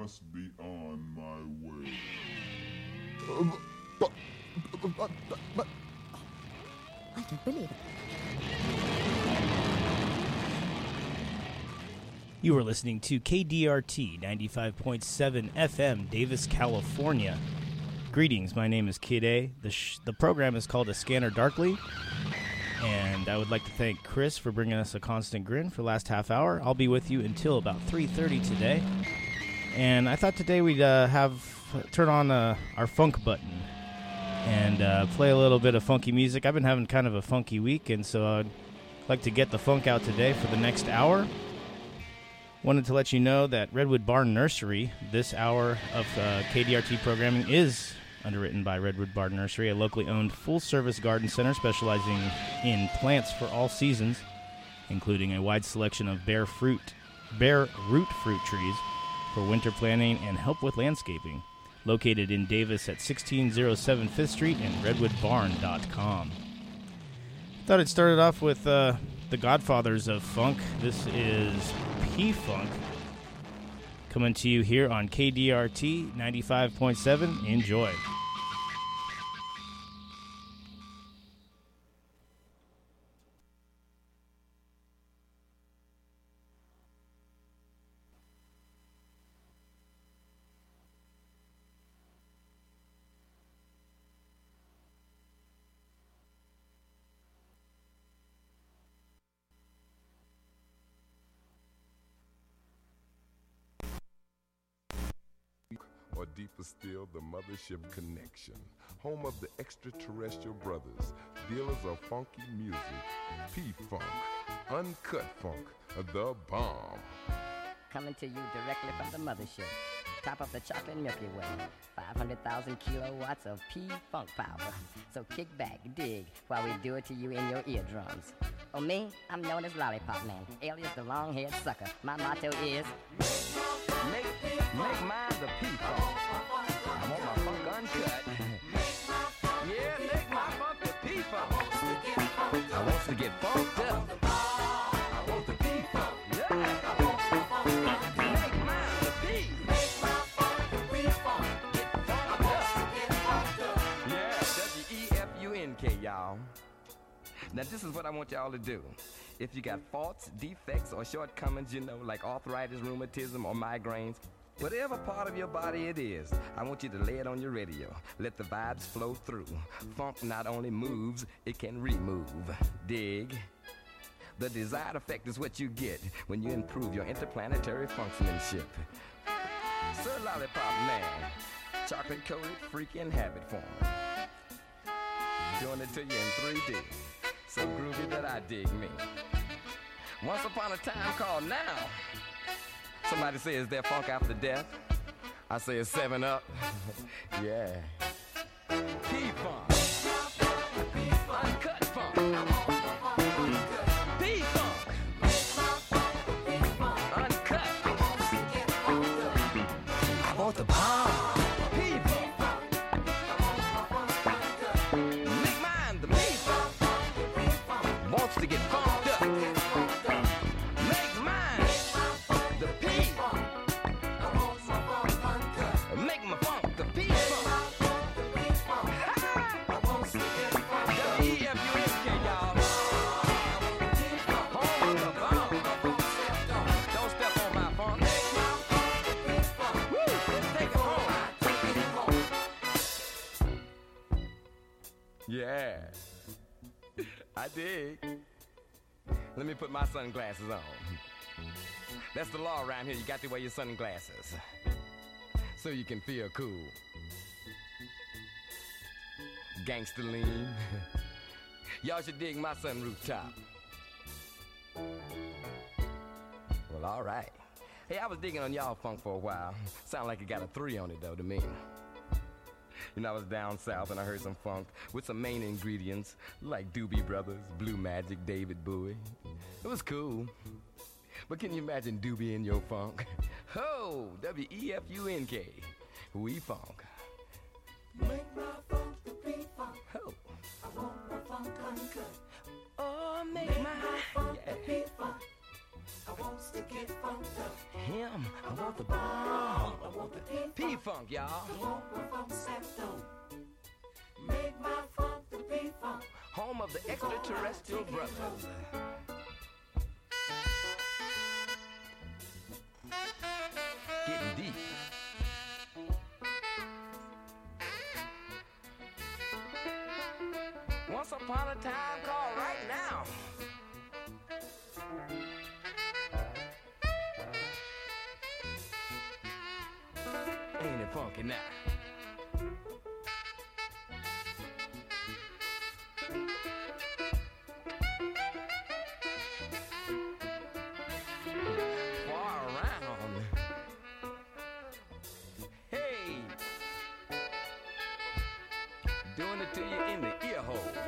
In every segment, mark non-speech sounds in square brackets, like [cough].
must be on my way. But, but, but, but, I don't believe it. You are listening to KDRT 95.7 FM, Davis, California. Greetings, my name is Kid A. The, sh- the program is called A Scanner Darkly, and I would like to thank Chris for bringing us a constant grin for the last half hour. I'll be with you until about 3.30 today. And I thought today we'd uh, have turn on uh, our funk button and uh, play a little bit of funky music. I've been having kind of a funky week, and so I'd like to get the funk out today for the next hour. Wanted to let you know that Redwood Barn Nursery, this hour of uh, KDRT programming is underwritten by Redwood Barn Nursery, a locally owned full service garden center specializing in plants for all seasons, including a wide selection of bare fruit, bare root fruit trees for winter planning and help with landscaping. Located in Davis at 1607 5th Street and redwoodbarn.com. Thought I'd start it off with uh, the godfathers of funk. This is P Funk coming to you here on KDRT 95.7. Enjoy. Still, the mothership connection. Home of the extraterrestrial brothers, dealers of funky music. P Funk, Uncut Funk, the bomb. Coming to you directly from the mothership. Top of the chocolate Milky Way. 500,000 kilowatts of P Funk power. So kick back, dig, while we do it to you in your eardrums. Oh, me? I'm known as Lollipop Man, alias the long haired sucker. My motto is Make, make mine the P-Funk. I want my funk uncut. yeah, make my funk the. I want to get funked up. I want the P-Funk. Yeah. Make mine the P. Get funked up. Yeah, W-E-F-U-N-K, y'all. Now this is what I want y'all to do. If you got faults, defects, or shortcomings, you know, like arthritis, rheumatism, or migraines, whatever part of your body it is, I want you to lay it on your radio. Let the vibes flow through. Funk not only moves, it can remove. Dig. The desired effect is what you get when you improve your interplanetary funksmanship. Sir Lollipop Man, chocolate coated freaking habit form. Doing it to you in 3D. So groovy that I dig me. Once upon a time called now. Somebody says, there funk after death? I say it's seven up. [laughs] yeah. P-Funk. Uncut Let me put my sunglasses on. That's the law around here. You got to wear your sunglasses so you can feel cool. Gangster lean. [laughs] Y'all should dig my sunroof top. Well, all right. Hey, I was digging on y'all funk for a while. Sound like it got a three on it though to me. You know, I was down south and I heard some funk with some main ingredients like Doobie Brothers, Blue Magic, David Bowie. It was cool. But can you imagine Doobie in your funk? [laughs] Ho! W E F U N K. We funk. Make my funk the P-Funk. Ho! I want my funk uncut. Oh, make, my, funk yeah. the P-Funk. I want to get funked up. Him, I want the bomb. I P-Funk, y'all. Home of the extraterrestrial brothers. Getting deep. Once upon a time called right now. It funky now? Hey! Doing it to you in the ear hole.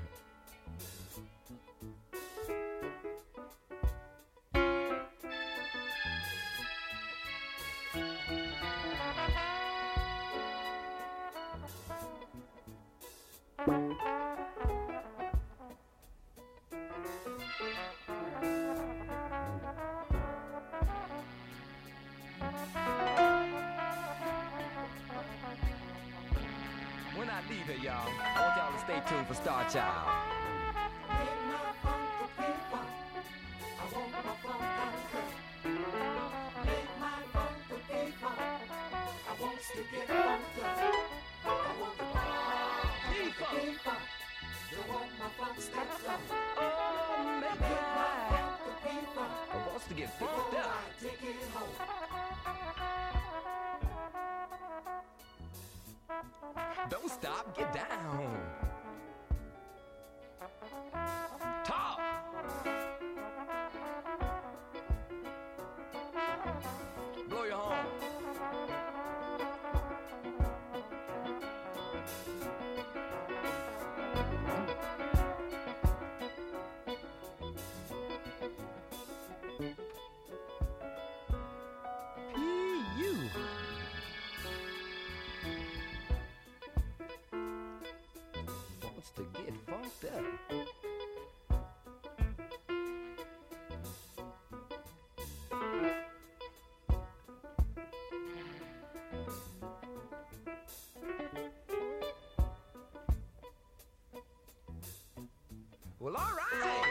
Don't stop, get down. Well, all right.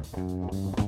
Música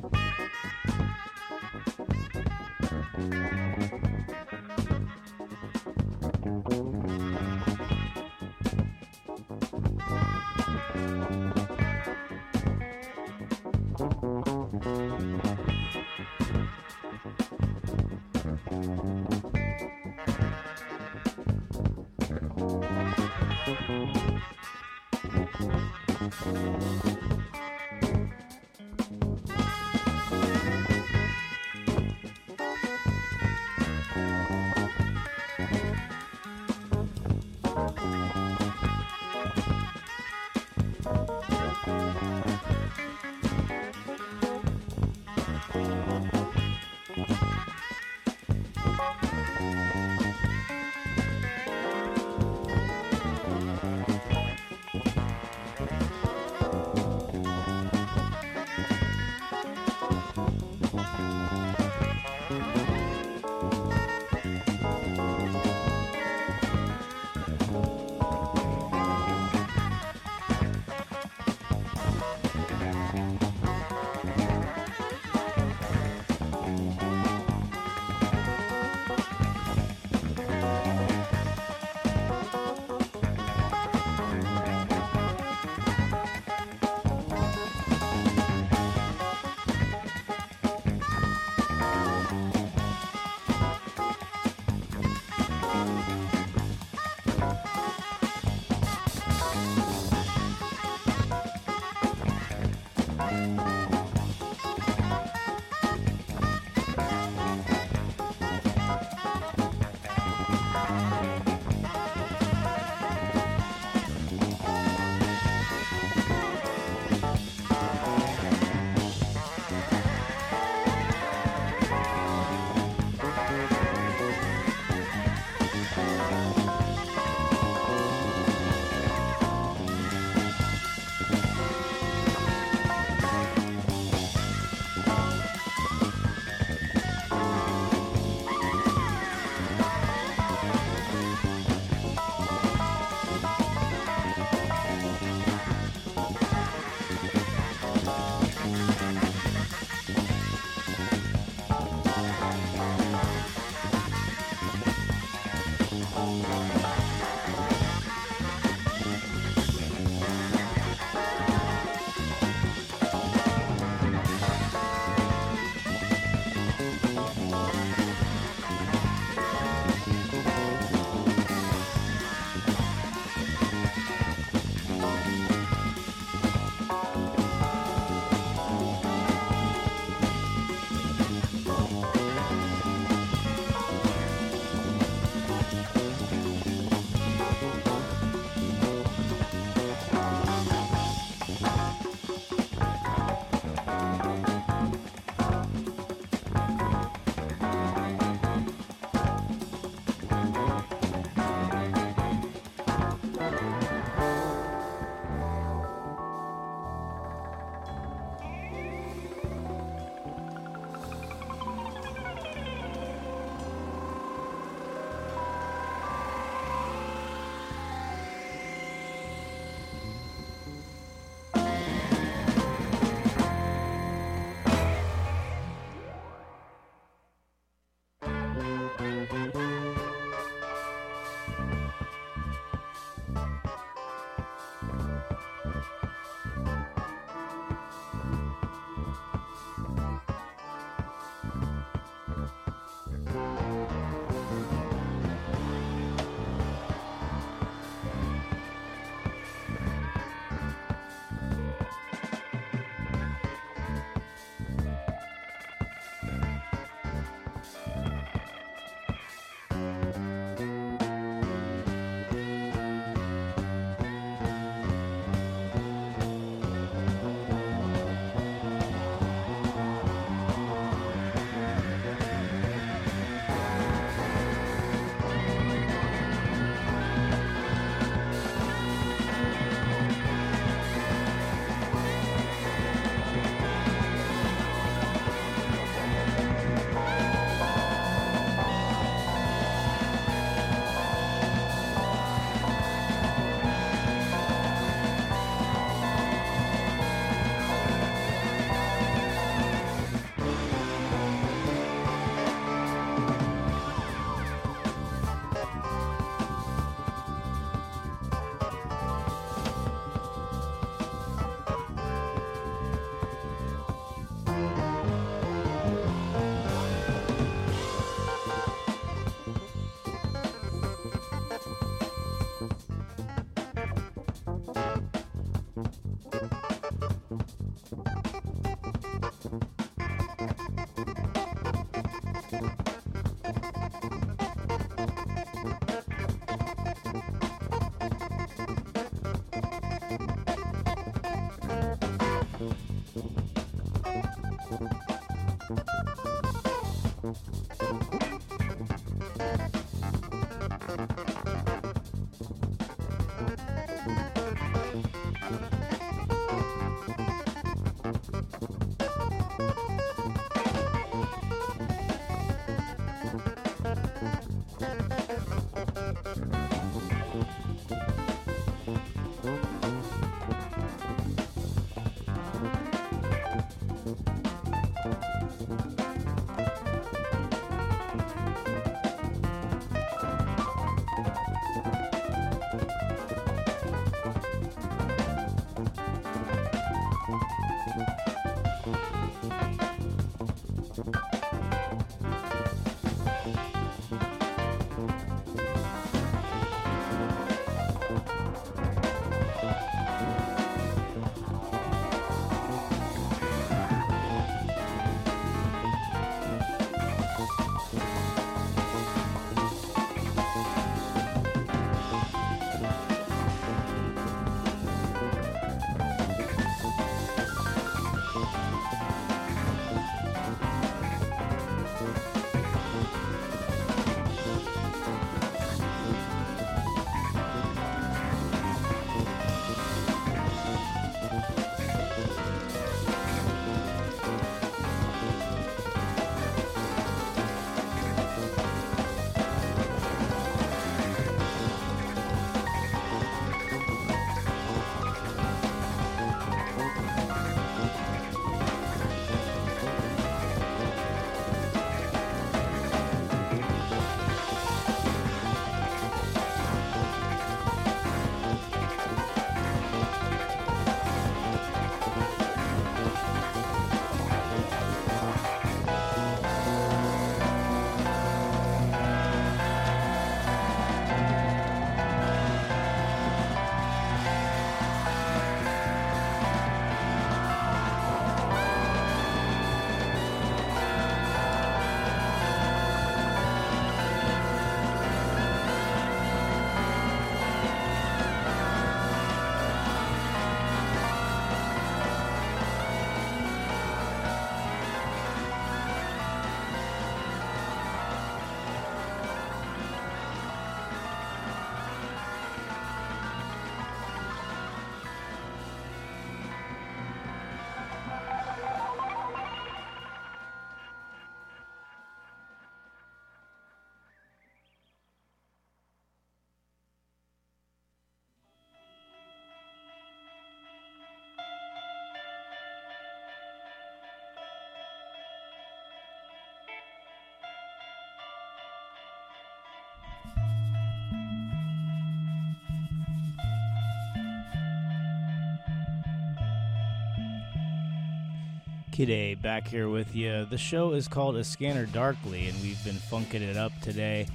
G'day, back here with you. The show is called A Scanner Darkly, and we've been funking it up today.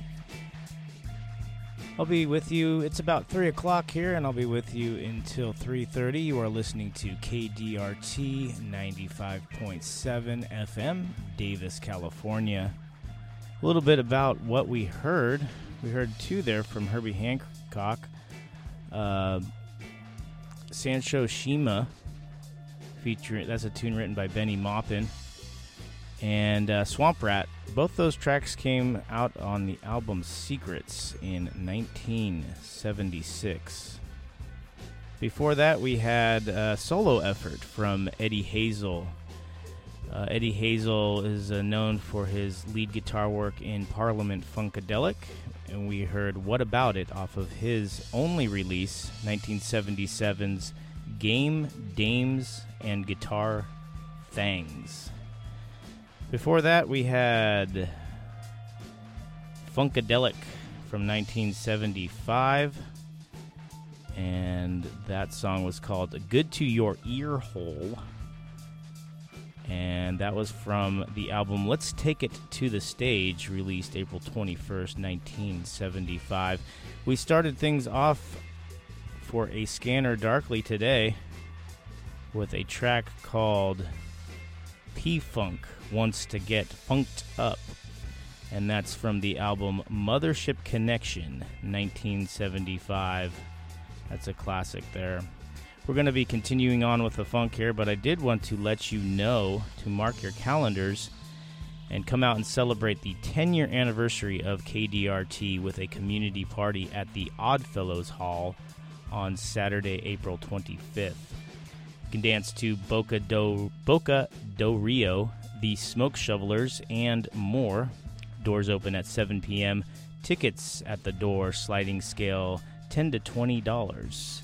I'll be with you. It's about three o'clock here, and I'll be with you until three thirty. You are listening to KDRT ninety-five point seven FM, Davis, California. A little bit about what we heard. We heard two there from Herbie Hancock. Uh, Sansho Shima featuring that's a tune written by Bennie Maupin and uh, Swamp Rat. Both those tracks came out on the album Secrets in 1976. Before that, we had a solo effort from Eddie Hazel. Uh, Eddie Hazel is uh, known for his lead guitar work in Parliament Funkadelic, and we heard What About It off of his only release, 1977's Game, Dames, and Guitar Thangs. Before that, we had Funkadelic from 1975, and that song was called Good to Your Ear Hole. And that was from the album Let's Take It to the Stage, released April 21st, 1975. We started things off for a scanner darkly today with a track called P Funk Wants to Get Funked Up. and that's from the album Mothership Connection, 1975. That's a classic there. We're going to be continuing on with the funk here, but I did want to let you know to mark your calendars and come out and celebrate the 10 year anniversary of KDRT with a community party at the Oddfellows Hall on Saturday, April 25th. You can dance to Boca do, Boca do Rio, the Smoke Shovelers, and more. Doors open at 7 p.m. Tickets at the door, sliding scale 10 to $20.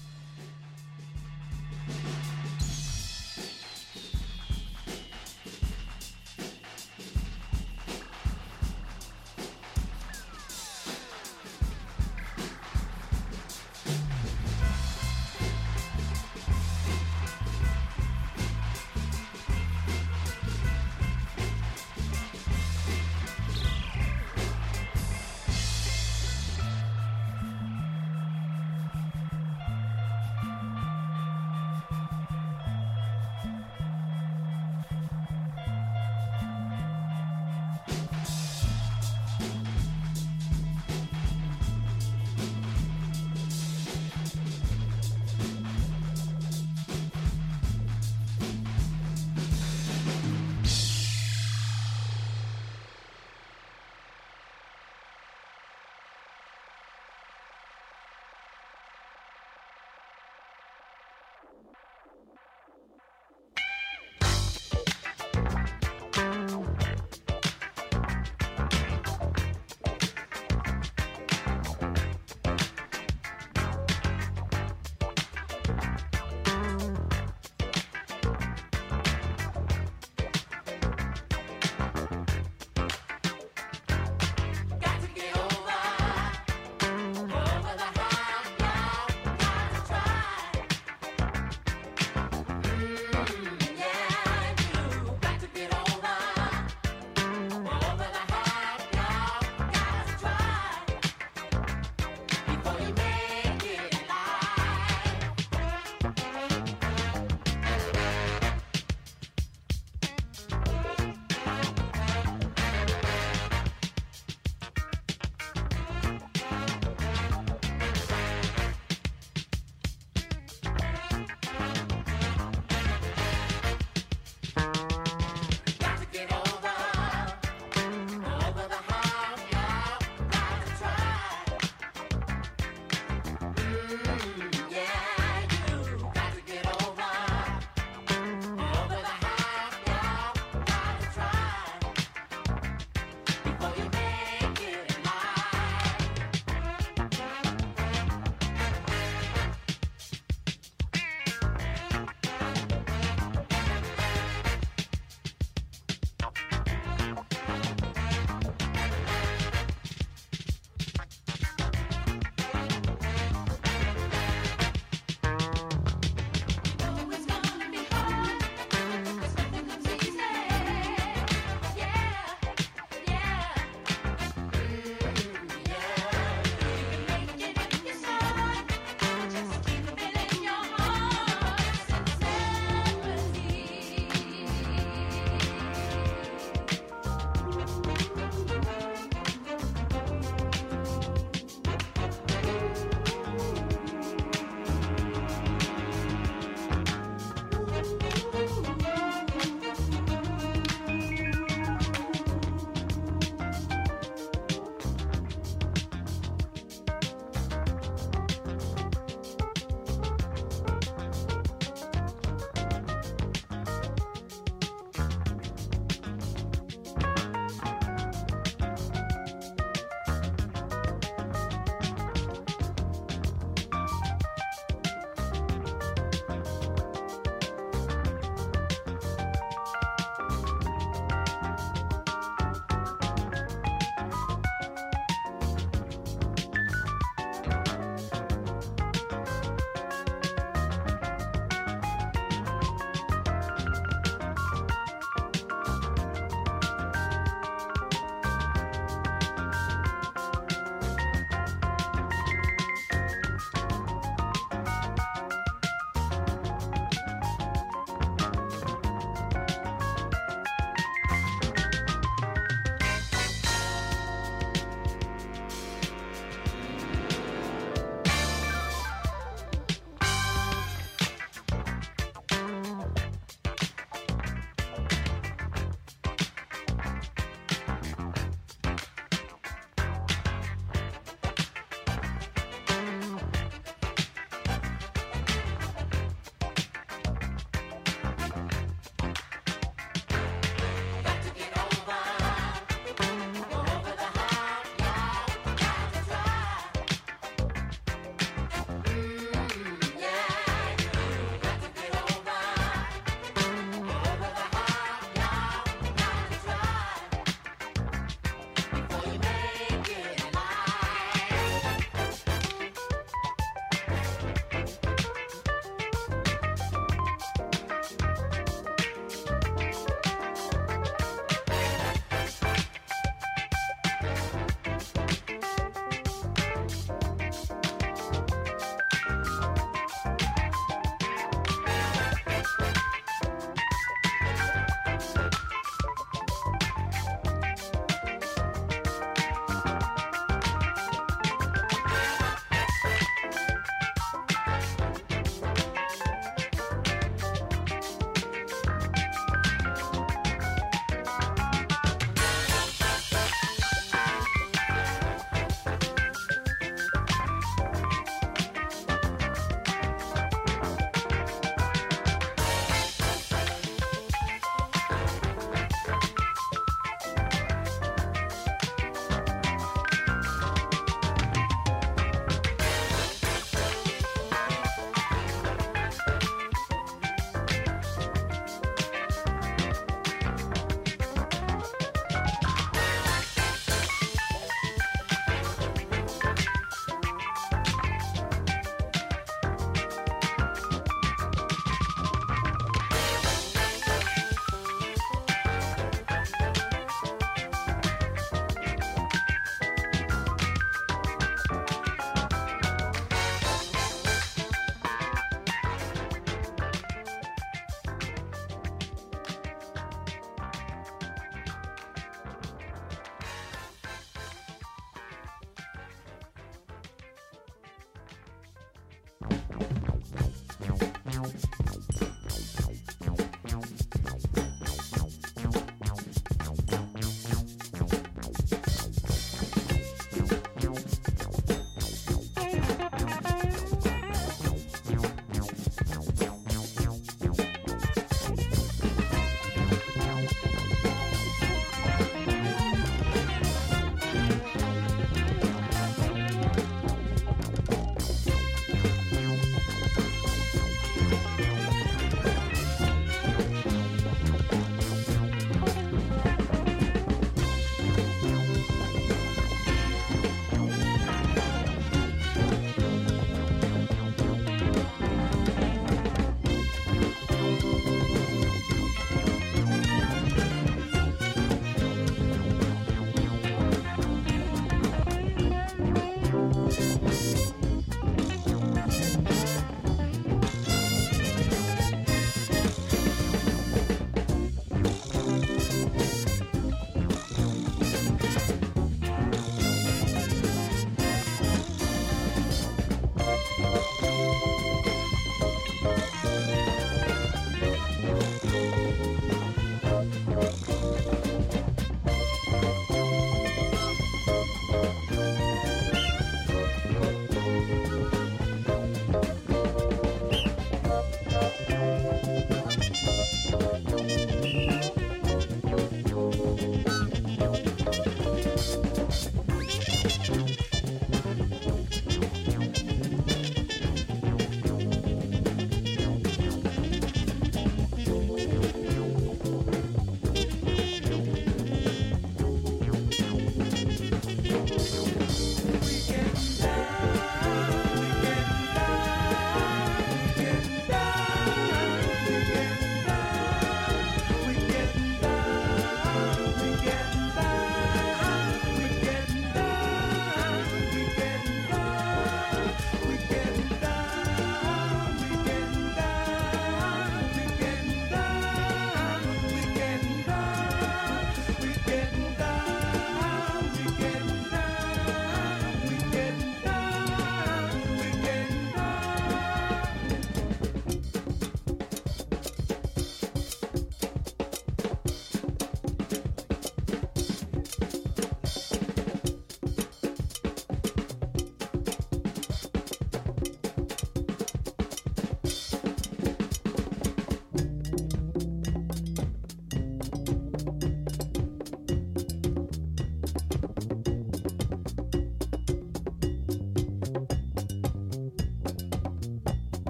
now.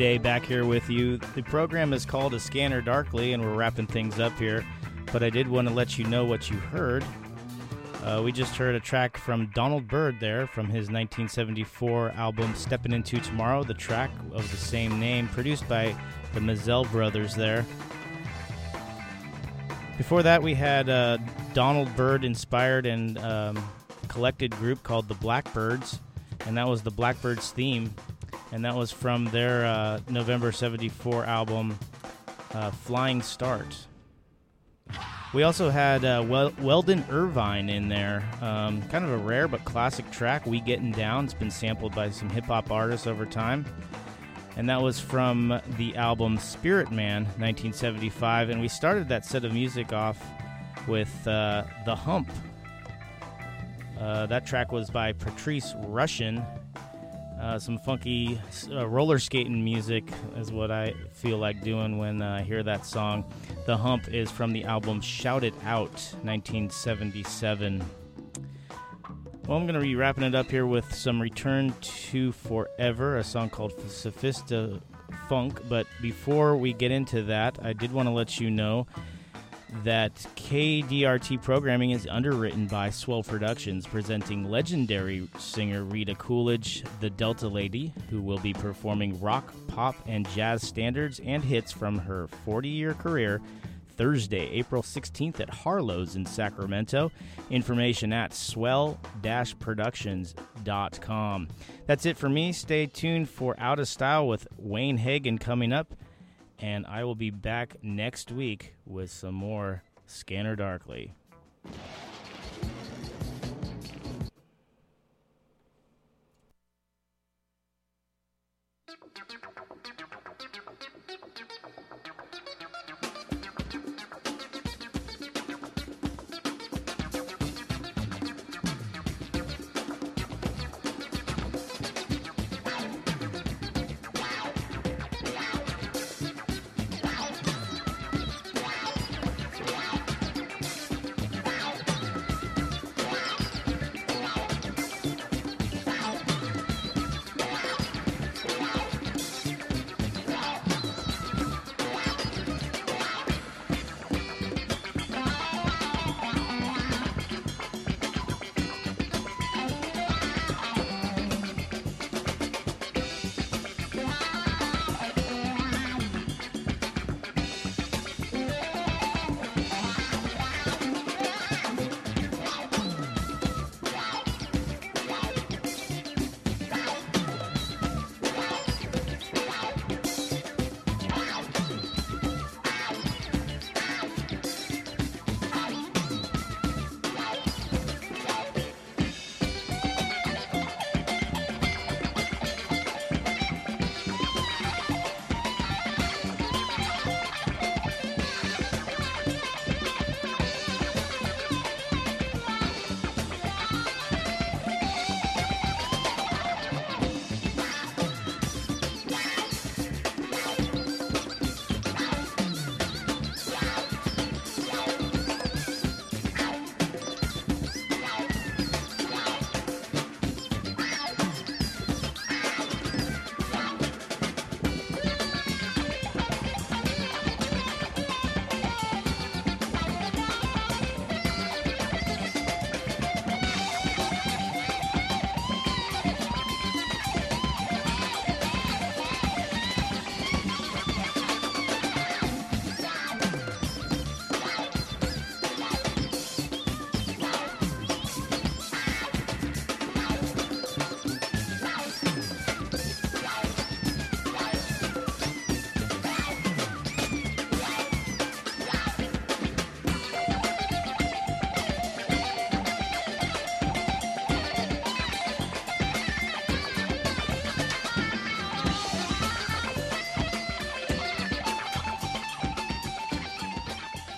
A back here with you. The program is called A Scanner Darkly, and we're wrapping things up here. But I did want to let you know what you heard. Uh, we just heard a track from Donald Byrd there from his 1974 album Steppin' Into Tomorrow, the track of the same name, produced by the Mizell brothers there. Before that, we had a Donald Byrd inspired and um, collected group called the Blackbyrds, and that was the Blackbyrds theme, and that was from their uh, November 74 album uh, Flying Start. We also had uh, Wel- Weldon Irvine in there. Um, kind of a rare but classic track, We Getting Down. It's been sampled by some hip hop artists over time. And that was from the album Spirit Man, 1975. And we started that set of music off with uh, The Hump. Uh, that track was by Patrice Rushen. Uh, some funky uh, roller skating music is what I feel like doing when I hear that song. The Hump is from the album Shout It Out, 1977. Well, I'm going to be wrapping it up here with some Return to Forever, a song called Sophista Funk. But before we get into that, I did want to let you know that KDRT programming is underwritten by Swell Productions, presenting legendary singer Rita Coolidge, the Delta Lady, who will be performing rock, pop, and jazz standards and hits from her 40 year career Thursday, April 16th at Harlow's in Sacramento. Information at swell productions.com. That's it for me. Stay tuned for Out of Style with Wayne Hagen coming up, and I will be back next week with some more Scanner Darkly.